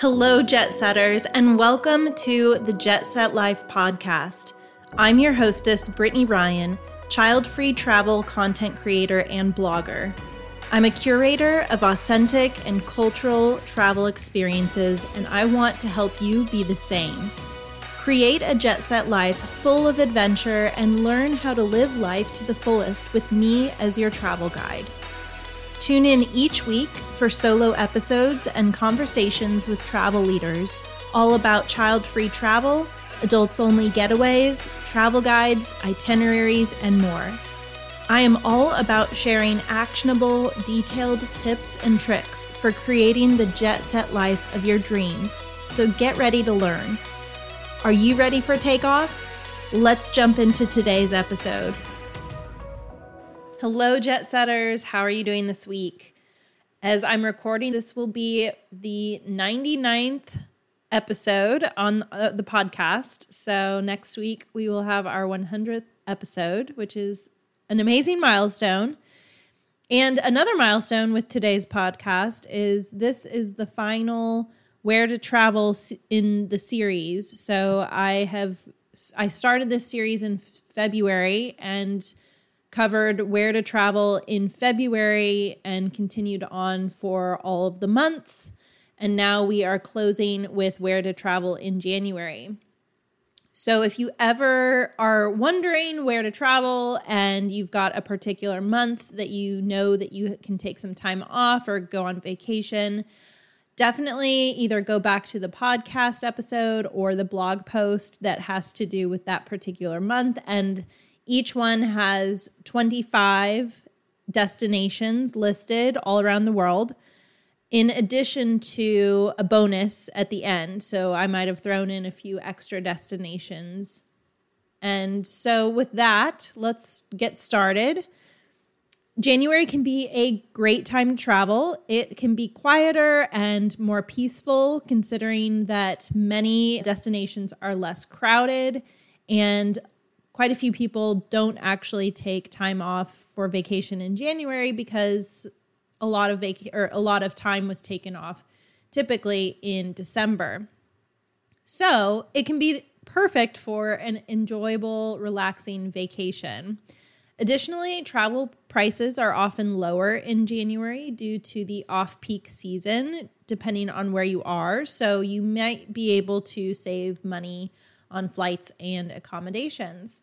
Hello, Jet Setters, and welcome to the Jet Set Life podcast. I'm your hostess, Brittany Ryan, child free travel content creator and blogger. I'm a curator of authentic and cultural travel experiences, and I want to help you be the same. Create a jet set life full of adventure and learn how to live life to the fullest with me as your travel guide. Tune in each week for solo episodes and conversations with travel leaders all about child free travel, adults only getaways, travel guides, itineraries, and more. I am all about sharing actionable, detailed tips and tricks for creating the jet set life of your dreams. So get ready to learn. Are you ready for takeoff? Let's jump into today's episode. Hello, jet setters. How are you doing this week? As I'm recording, this will be the 99th episode on uh, the podcast. So next week, we will have our 100th episode, which is an amazing milestone. And another milestone with today's podcast is this is the final where to travel in the series. So I have I started this series in February and covered where to travel in February and continued on for all of the months. And now we are closing with where to travel in January. So, if you ever are wondering where to travel and you've got a particular month that you know that you can take some time off or go on vacation, definitely either go back to the podcast episode or the blog post that has to do with that particular month and each one has 25 destinations listed all around the world, in addition to a bonus at the end. So I might have thrown in a few extra destinations. And so, with that, let's get started. January can be a great time to travel. It can be quieter and more peaceful, considering that many destinations are less crowded and quite a few people don't actually take time off for vacation in January because a lot of vac- or a lot of time was taken off typically in December. So, it can be perfect for an enjoyable, relaxing vacation. Additionally, travel prices are often lower in January due to the off peak season, depending on where you are. So, you might be able to save money on flights and accommodations.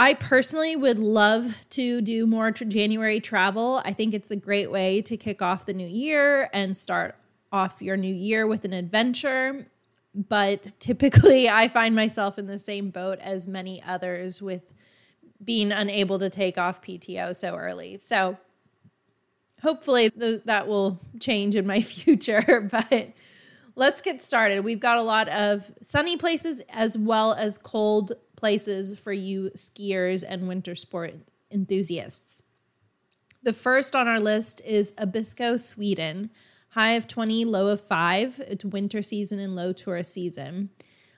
I personally would love to do more January travel. I think it's a great way to kick off the new year and start off your new year with an adventure. But typically, I find myself in the same boat as many others with being unable to take off PTO so early. So, hopefully, th- that will change in my future. But let's get started. We've got a lot of sunny places as well as cold places for you skiers and winter sport enthusiasts. The first on our list is Abisko, Sweden. High of 20, low of 5. It's winter season and low tourist season.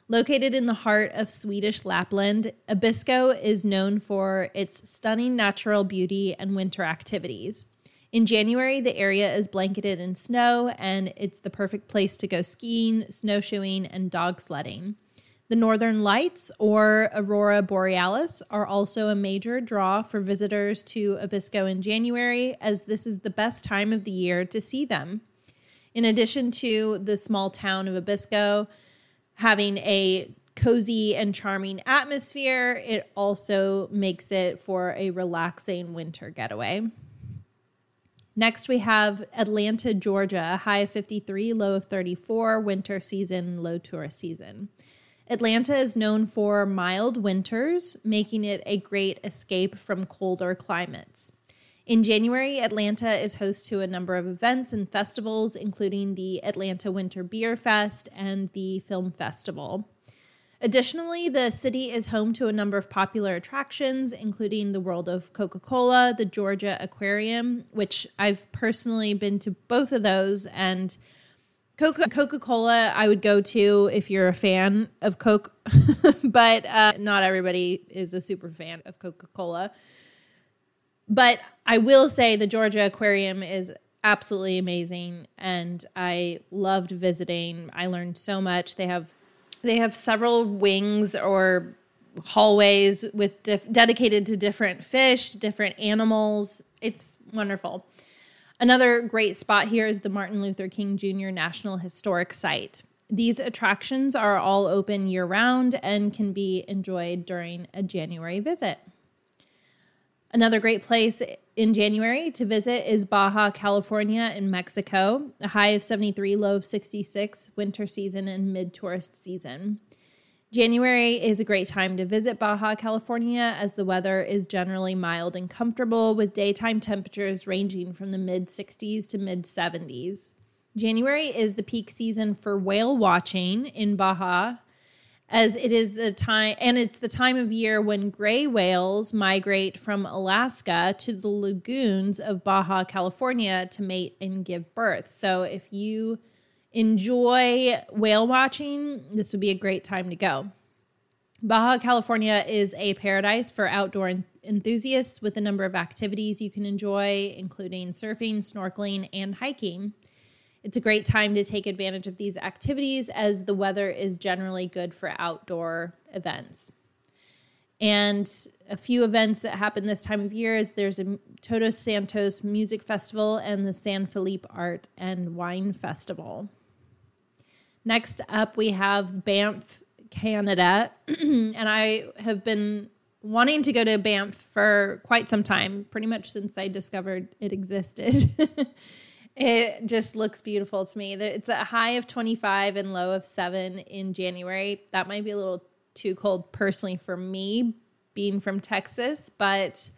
Located in the heart of Swedish Lapland, Abisko is known for its stunning natural beauty and winter activities. In January, the area is blanketed in snow, and it's the perfect place to go skiing, snowshoeing, and dog sledding. The Northern Lights or Aurora Borealis are also a major draw for visitors to Abisko in January, as this is the best time of the year to see them. In addition to the small town of Abisko having a cozy and charming atmosphere, it also makes it for a relaxing winter getaway. Next, we have Atlanta, Georgia, high of 53, low of 34, winter season, low tourist season. Atlanta is known for mild winters, making it a great escape from colder climates. In January, Atlanta is host to a number of events and festivals, including the Atlanta Winter Beer Fest and the Film Festival. Additionally, the city is home to a number of popular attractions, including the World of Coca Cola, the Georgia Aquarium, which I've personally been to both of those and Coca Cola, I would go to if you're a fan of Coke, but uh, not everybody is a super fan of Coca Cola. But I will say the Georgia Aquarium is absolutely amazing and I loved visiting. I learned so much. They have they have several wings or hallways with dedicated to different fish, different animals. It's wonderful. Another great spot here is the Martin Luther King Jr. National Historic Site. These attractions are all open year round and can be enjoyed during a January visit. Another great place in January to visit is Baja California in Mexico, a high of 73, low of 66, winter season and mid tourist season. January is a great time to visit Baja California as the weather is generally mild and comfortable with daytime temperatures ranging from the mid 60s to mid 70s. January is the peak season for whale watching in Baja as it is the time and it's the time of year when gray whales migrate from Alaska to the lagoons of Baja California to mate and give birth. So if you enjoy whale watching, this would be a great time to go. Baja California is a paradise for outdoor enthusiasts with a number of activities you can enjoy, including surfing, snorkeling, and hiking. It's a great time to take advantage of these activities as the weather is generally good for outdoor events. And a few events that happen this time of year is there's a Todos Santos Music Festival and the San Felipe Art and Wine Festival. Next up, we have Banff, Canada. and I have been wanting to go to Banff for quite some time, pretty much since I discovered it existed. It just looks beautiful to me. It's a high of 25 and low of 7 in January. That might be a little too cold personally for me, being from Texas, but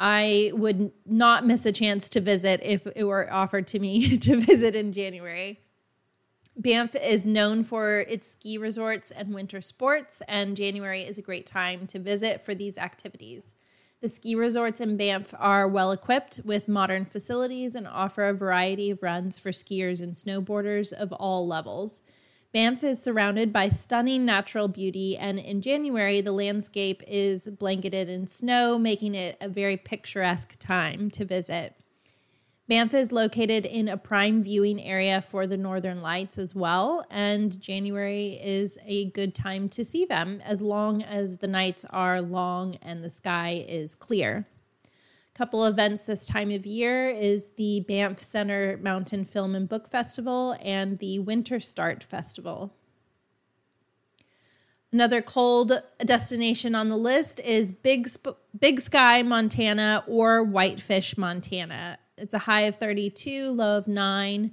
I would not miss a chance to visit if it were offered to me to visit in January. Banff is known for its ski resorts and winter sports, and January is a great time to visit for these activities. The ski resorts in Banff are well equipped with modern facilities and offer a variety of runs for skiers and snowboarders of all levels. Banff is surrounded by stunning natural beauty, and in January, the landscape is blanketed in snow, making it a very picturesque time to visit. Banff is located in a prime viewing area for the Northern Lights as well, and January is a good time to see them as long as the nights are long and the sky is clear. A couple events this time of year is the Banff Center Mountain Film and Book Festival and the Winter Start Festival. Another cold destination on the list is Big, Sp- Big Sky, Montana, or Whitefish, Montana. It's a high of 32, low of 9,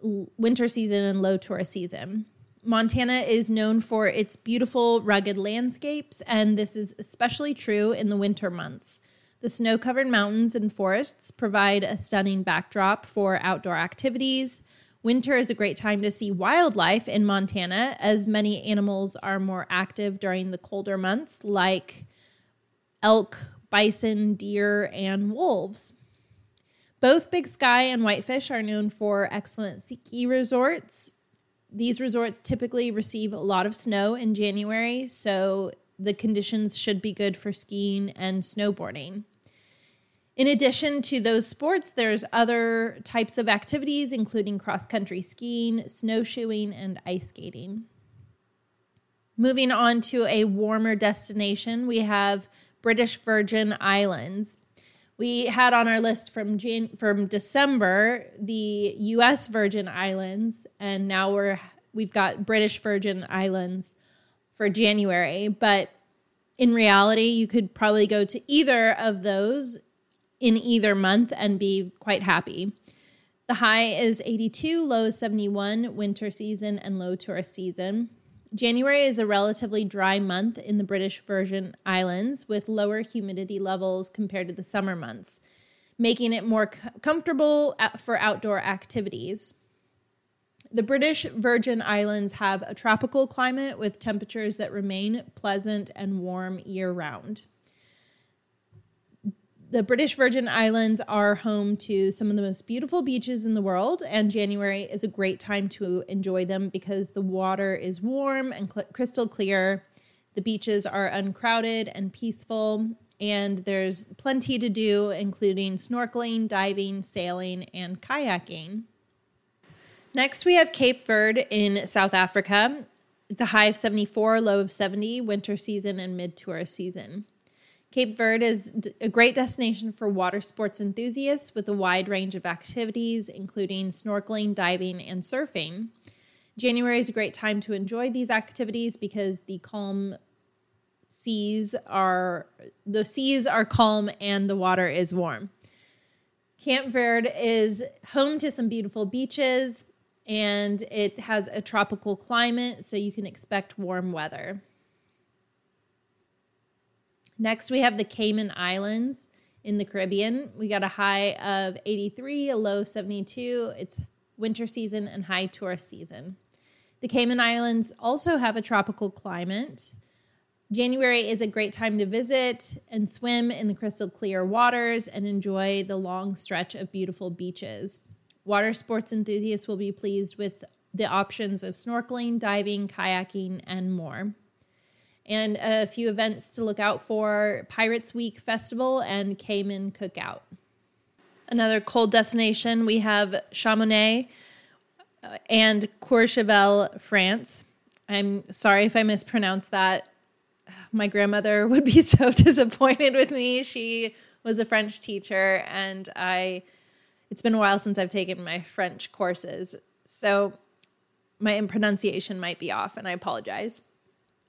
winter season and low tourist season. Montana is known for its beautiful, rugged landscapes, and this is especially true in the winter months. The snow covered mountains and forests provide a stunning backdrop for outdoor activities. Winter is a great time to see wildlife in Montana, as many animals are more active during the colder months, like elk, bison, deer, and wolves. Both Big Sky and Whitefish are known for excellent ski resorts. These resorts typically receive a lot of snow in January, so the conditions should be good for skiing and snowboarding. In addition to those sports, there's other types of activities, including cross country skiing, snowshoeing, and ice skating. Moving on to a warmer destination, we have British Virgin Islands. We had on our list from Jan- from December the U.S. Virgin Islands, and now we're we've got British Virgin Islands for January. But in reality, you could probably go to either of those in either month and be quite happy. The high is 82, low 71, winter season and low tourist season. January is a relatively dry month in the British Virgin Islands with lower humidity levels compared to the summer months, making it more comfortable for outdoor activities. The British Virgin Islands have a tropical climate with temperatures that remain pleasant and warm year round the British Virgin Islands are home to some of the most beautiful beaches in the world, and January is a great time to enjoy them because the water is warm and cl- crystal clear. The beaches are uncrowded and peaceful, and there's plenty to do, including snorkeling, diving, sailing, and kayaking. Next, we have Cape Verde in South Africa. It's a high of 74, low of 70, winter season and mid tourist season. Cape Verde is a great destination for water sports enthusiasts with a wide range of activities, including snorkeling, diving, and surfing. January is a great time to enjoy these activities because the calm seas are the seas are calm and the water is warm. Cape Verde is home to some beautiful beaches and it has a tropical climate so you can expect warm weather. Next we have the Cayman Islands in the Caribbean. We got a high of 83, a low 72. It's winter season and high tourist season. The Cayman Islands also have a tropical climate. January is a great time to visit and swim in the crystal clear waters and enjoy the long stretch of beautiful beaches. Water sports enthusiasts will be pleased with the options of snorkeling, diving, kayaking, and more. And a few events to look out for Pirates Week Festival and Cayman Cookout. Another cold destination, we have Chamonix uh, and Courchevel, France. I'm sorry if I mispronounced that my grandmother would be so disappointed with me. She was a French teacher, and I, it's been a while since I've taken my French courses. So my pronunciation might be off, and I apologize.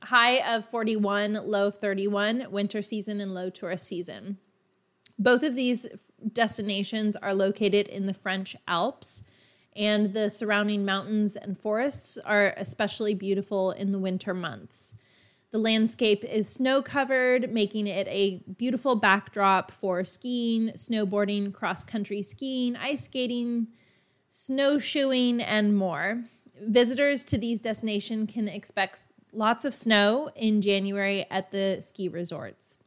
High of 41, low of 31, winter season and low tourist season. Both of these destinations are located in the French Alps, and the surrounding mountains and forests are especially beautiful in the winter months. The landscape is snow covered, making it a beautiful backdrop for skiing, snowboarding, cross country skiing, ice skating, snowshoeing, and more. Visitors to these destinations can expect lots of snow in January at the ski resorts.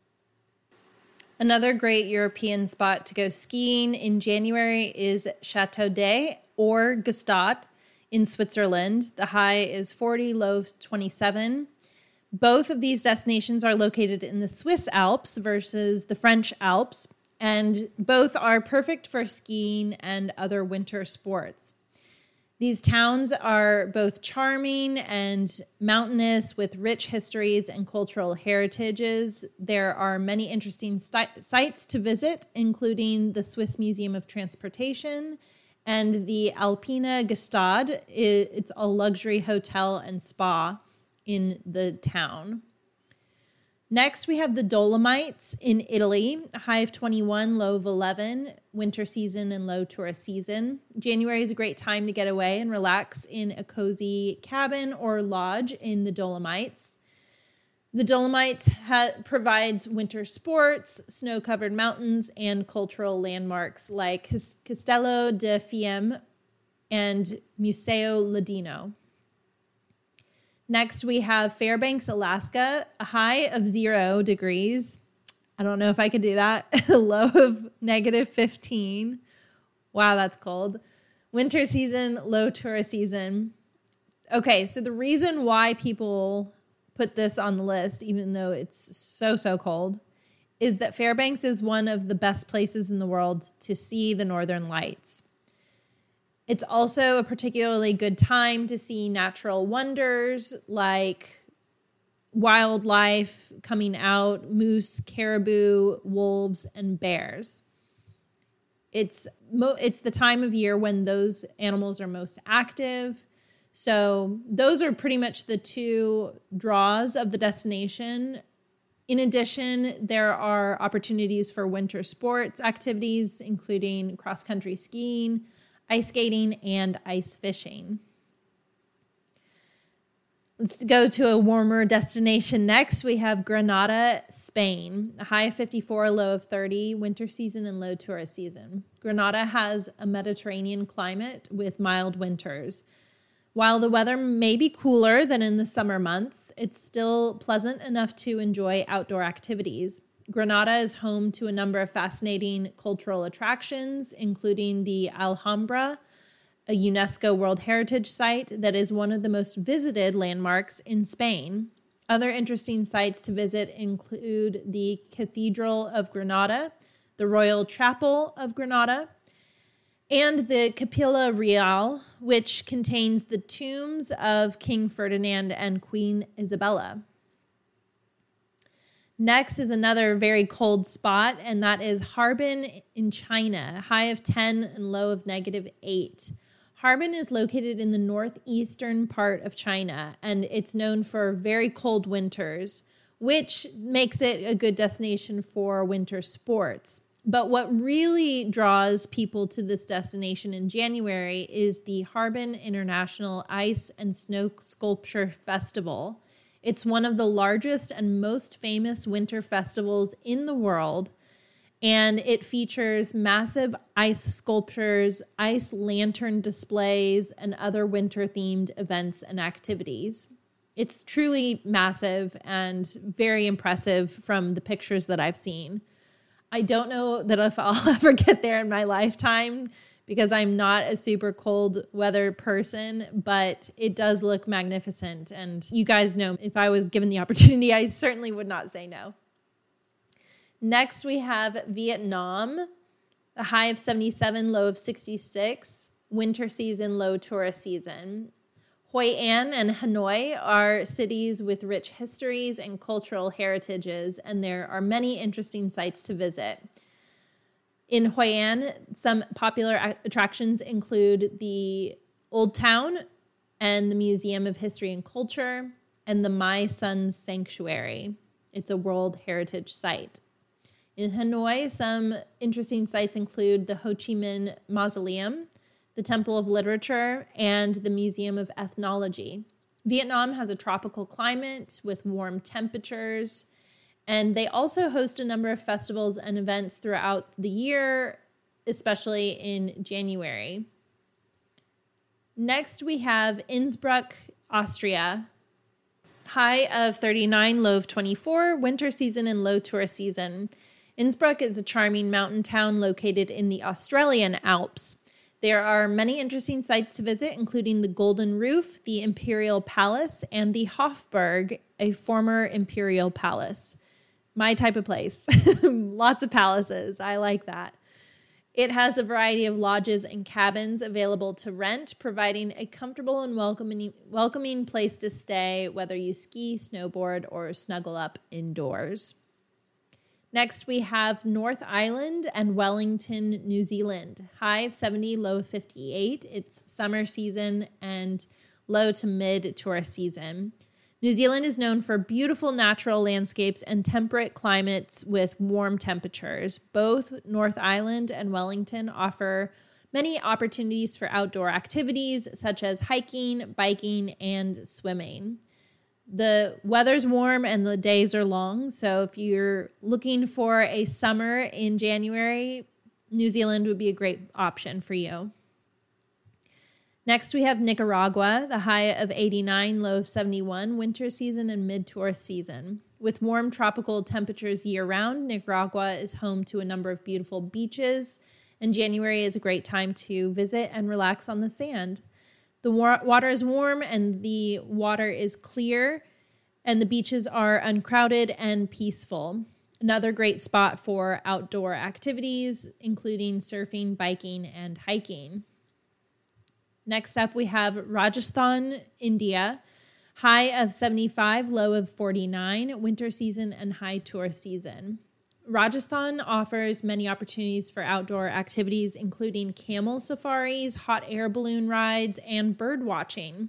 Another great European spot to go skiing in January is Château-d'Œx or Gstaad in Switzerland. The high is 40, low 27. Both of these destinations are located in the Swiss Alps versus the French Alps, and both are perfect for skiing and other winter sports. These towns are both charming and mountainous with rich histories and cultural heritages. There are many interesting st- sites to visit, including the Swiss Museum of Transportation and the Alpina Gstaad. It's a luxury hotel and spa in the town. Next, we have the Dolomites in Italy, high of 21, low of 11, winter season and low tourist season. January is a great time to get away and relax in a cozy cabin or lodge in the Dolomites. The Dolomites ha- provides winter sports, snow-covered mountains, and cultural landmarks like Castello di Fiemme and Museo Ladino. Next, we have Fairbanks, Alaska, a high of zero degrees. I don't know if I could do that. a low of negative 15. Wow, that's cold. Winter season, low tourist season. Okay, so the reason why people put this on the list, even though it's so, so cold, is that Fairbanks is one of the best places in the world to see the northern lights. It's also a particularly good time to see natural wonders like wildlife coming out, moose, caribou, wolves, and bears. It's mo- it's the time of year when those animals are most active. So those are pretty much the two draws of the destination. In addition, there are opportunities for winter sports activities, including cross country skiing, ice skating, and ice fishing. Let's go to a warmer destination next. We have Granada, Spain, a high of 54, low of 30, winter season and low tourist season. Granada has a Mediterranean climate with mild winters. While the weather may be cooler than in the summer months, it's still pleasant enough to enjoy outdoor activities. Granada is home to a number of fascinating cultural attractions, including the Alhambra, a UNESCO World Heritage Site that is one of the most visited landmarks in Spain. Other interesting sites to visit include the Cathedral of Granada, the Royal Chapel of Granada, and the Capilla Real, which contains the tombs of King Ferdinand and Queen Isabella. Next is another very cold spot, and that is Harbin in China, high of 10 and low of negative 8. Harbin is located in the northeastern part of China, and it's known for very cold winters, which makes it a good destination for winter sports. But what really draws people to this destination in January is the Harbin International Ice and Snow Sculpture Festival. It's one of the largest and most famous winter festivals in the world, and it features massive ice sculptures, ice lantern displays, and other winter themed events and activities. It's truly massive and very impressive from the pictures that I've seen. I don't know that if I'll ever get there in my lifetime because I'm not a super cold weather person, but it does look magnificent. And you guys know if I was given the opportunity, I certainly would not say no. Next, we have Vietnam, a high of 77, low of 66, winter season, low tourist season. Hoi An and Hanoi are cities with rich histories and cultural heritages, and there are many interesting sites to visit. In Hoi An, some popular attractions include the Old Town and the Museum of History and Culture and the My Son Sanctuary. It's a World Heritage Site. In Hanoi, some interesting sites include the Ho Chi Minh Mausoleum, the Temple of Literature, and the Museum of Ethnology. Vietnam has a tropical climate with warm temperatures, and they also host a number of festivals and events throughout the year, especially in January. Next, we have Innsbruck, Austria. High of 39, low of 24, winter season and low tourist season. Innsbruck is a charming mountain town located in the Australian Alps. There are many interesting sites to visit, including the Golden Roof, the Imperial Palace, and the Hofburg, a former imperial palace. My type of place. Lots of palaces. I like that. It has a variety of lodges and cabins available to rent, providing a comfortable and welcoming, welcoming place to stay, whether you ski, snowboard, or snuggle up indoors. Next, we have North Island and Wellington, New Zealand. High of 70, low of 58. It's summer season and low to mid tourist season. New Zealand is known for beautiful natural landscapes and temperate climates with warm temperatures. Both North Island and Wellington offer many opportunities for outdoor activities such as hiking, biking, and swimming the weather's warm and the days are long. So if you're looking for a summer in January, New Zealand would be a great option for you. Next, we have Nicaragua, the high of 89, low of 71, winter season and mid tourist season. With warm tropical temperatures year round, Nicaragua is home to a number of beautiful beaches, and January is a great time to visit and relax on the sand. The wa- water is warm and the water is clear, and the beaches are uncrowded and peaceful. Another great spot for outdoor activities, including surfing, biking, and hiking. Next up, we have Rajasthan, India. High of 75, low of 49, winter season and high tourist season. Rajasthan offers many opportunities for outdoor activities, including camel safaris, hot air balloon rides, and bird watching.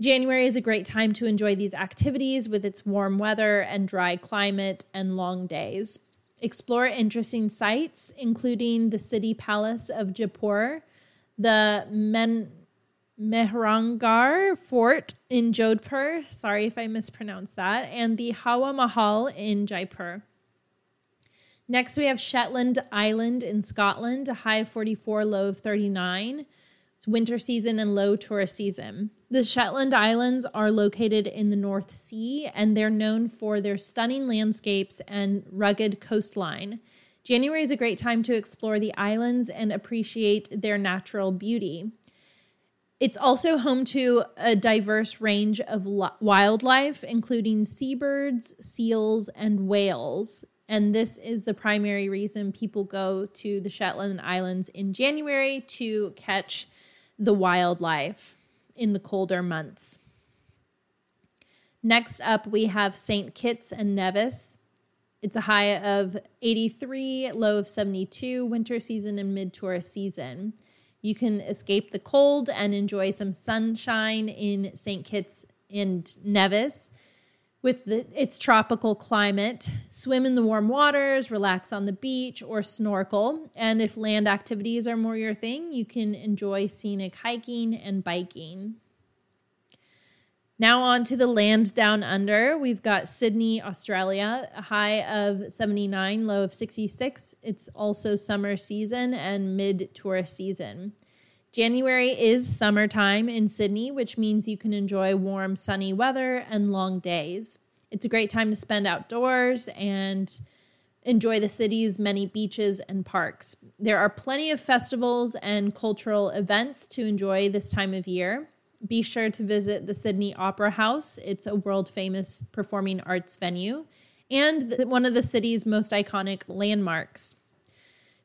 January is a great time to enjoy these activities with its warm weather and dry climate and long days. Explore interesting sites, including the city palace of Jaipur, the Men- Mehrangarh Fort in Jodhpur, sorry if I mispronounced that, and the Hawa Mahal in Jaipur. Next, we have Shetland Island in Scotland, a high of 44, low of 39. It's winter season and low tourist season. The Shetland Islands are located in the North Sea and they're known for their stunning landscapes and rugged coastline. January is a great time to explore the islands and appreciate their natural beauty. It's also home to a diverse range of li- wildlife, including seabirds, seals, and whales. And this is the primary reason people go to the Shetland Islands in January to catch the wildlife in the colder months. Next up, we have St. Kitts and Nevis. It's a high of 83, low of 72, winter season and mid tourist season. You can escape the cold and enjoy some sunshine in St. Kitts and Nevis with the, its tropical climate. Swim in the warm waters, relax on the beach, or snorkel. And if land activities are more your thing, you can enjoy scenic hiking and biking. Now, on to the land down under. We've got Sydney, Australia, a high of 79, low of 66. It's also summer season and mid tourist season. January is summertime in Sydney, which means you can enjoy warm, sunny weather and long days. It's a great time to spend outdoors and enjoy the city's many beaches and parks. There are plenty of festivals and cultural events to enjoy this time of year be sure to visit the Sydney Opera House. It's a world famous performing arts venue and one of the city's most iconic landmarks.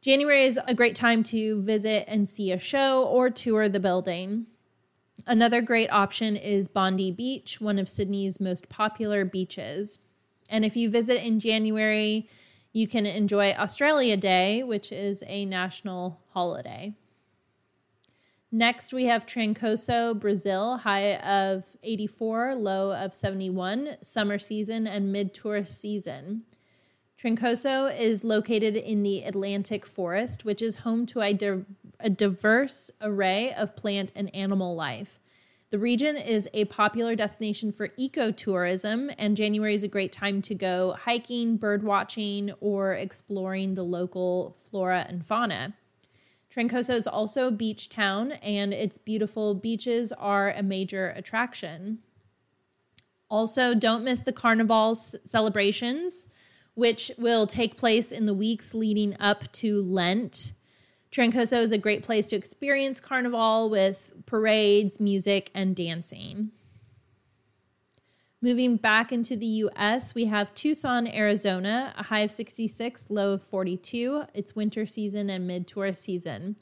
January is a great time to visit and see a show or tour the building. Another great option is Bondi Beach, one of Sydney's most popular beaches. And if you visit in January, you can enjoy Australia Day, which is a national holiday. Next, we have Trancoso, Brazil, high of 84, low of 71, summer season and mid tourist season. Trancoso is located in the Atlantic forest, which is home to a, di- a diverse array of plant and animal life. The region is a popular destination for ecotourism, and January is a great time to go hiking, bird watching, or exploring the local flora and fauna. Trancoso is also a beach town, and its beautiful beaches are a major attraction. Also, don't miss the carnival celebrations, which will take place in the weeks leading up to Lent. Trancoso is a great place to experience carnival with parades, music, and dancing. Moving back into the US, we have Tucson, Arizona, a high of 66, low of 42. It's winter season and mid tourist season.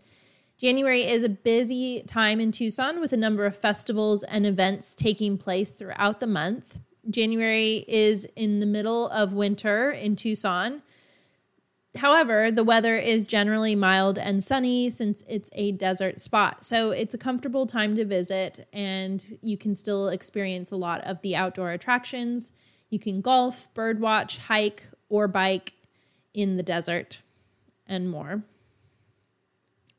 January is a busy time in Tucson with a number of festivals and events taking place throughout the month. January is in the middle of winter in Tucson, However, the weather is generally mild and sunny since it's a desert spot. So it's a comfortable time to visit, and you can still experience a lot of the outdoor attractions. You can golf, birdwatch, hike, or bike in the desert and more.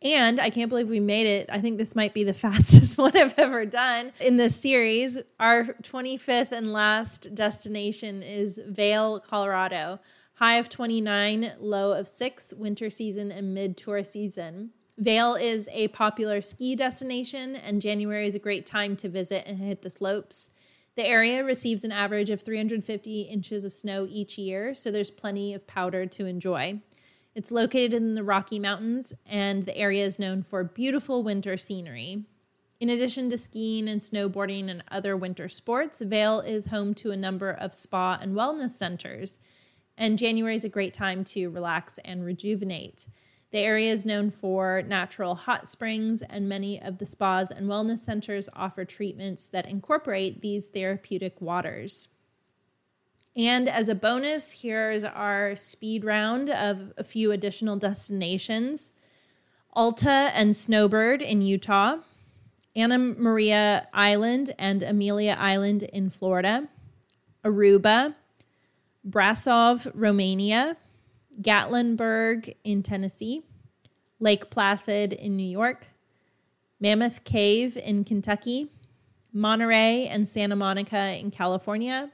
And I can't believe we made it. I think this might be the fastest one I've ever done in this series. Our 25th and last destination is Vail, Colorado high of 29, low of 6, winter season and mid tour season. Vail is a popular ski destination, and January is a great time to visit and hit the slopes. The area receives an average of 350 inches of snow each year, so there's plenty of powder to enjoy. It's located in the Rocky Mountains, and the area is known for beautiful winter scenery. In addition to skiing and snowboarding and other winter sports, Vail is home to a number of spa and wellness centers and January is a great time to relax and rejuvenate. The area is known for natural hot springs, and many of the spas and wellness centers offer treatments that incorporate these therapeutic waters. And as a bonus, here's our speed round of a few additional destinations Alta and Snowbird in Utah, Anna Maria Island and Amelia Island in Florida, Aruba, Brasov, Romania, Gatlinburg in Tennessee, Lake Placid in New York, Mammoth Cave in Kentucky, Monterey and Santa Monica in California,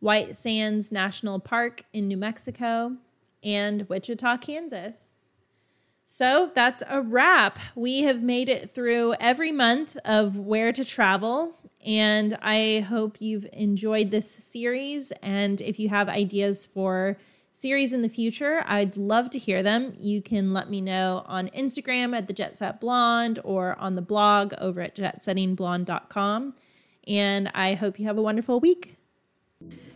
White Sands National Park in New Mexico, and Wichita, Kansas. So that's a wrap. We have made it through every month of where to travel and I hope you've enjoyed this series. And if you have ideas for series in the future, I'd love to hear them. You can let me know on Instagram at the Jet Set Blonde or on the blog over at jetsettingblonde.com. And I hope you have a wonderful week.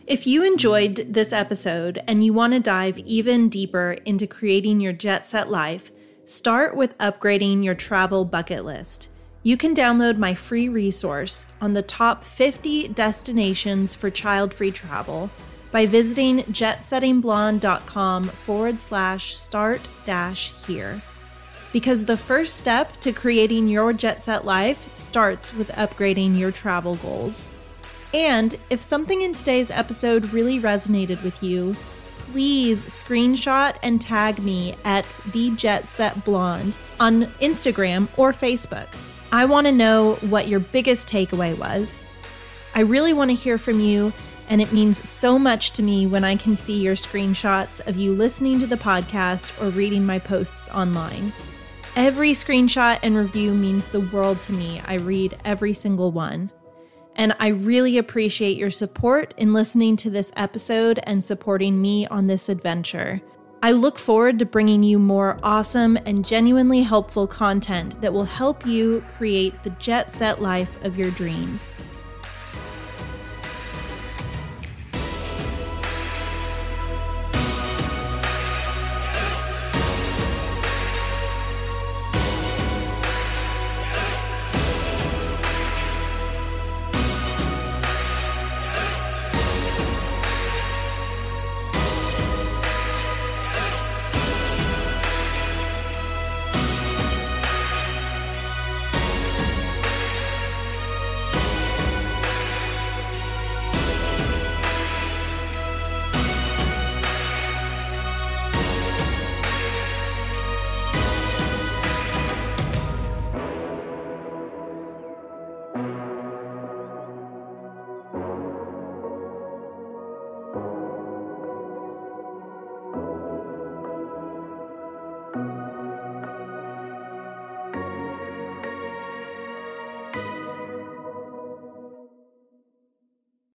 If you enjoyed this episode and you want to dive even deeper into creating your jet set life, start with upgrading your travel bucket list. You can download my free resource on the top 50 destinations for child free travel by visiting jetsettingblonde.com forward slash start dash here. Because the first step to creating your jet set life starts with upgrading your travel goals. And if something in today's episode really resonated with you, please screenshot and tag me at the Jet Set Blonde on Instagram or Facebook. I want to know what your biggest takeaway was. I really want to hear from you and it means so much to me when I can see your screenshots of you listening to the podcast or reading my posts online. Every screenshot and review means the world to me. I read every single one. And I really appreciate your support in listening to this episode and supporting me on this adventure. I look forward to bringing you more awesome and genuinely helpful content that will help you create the jet set life of your dreams.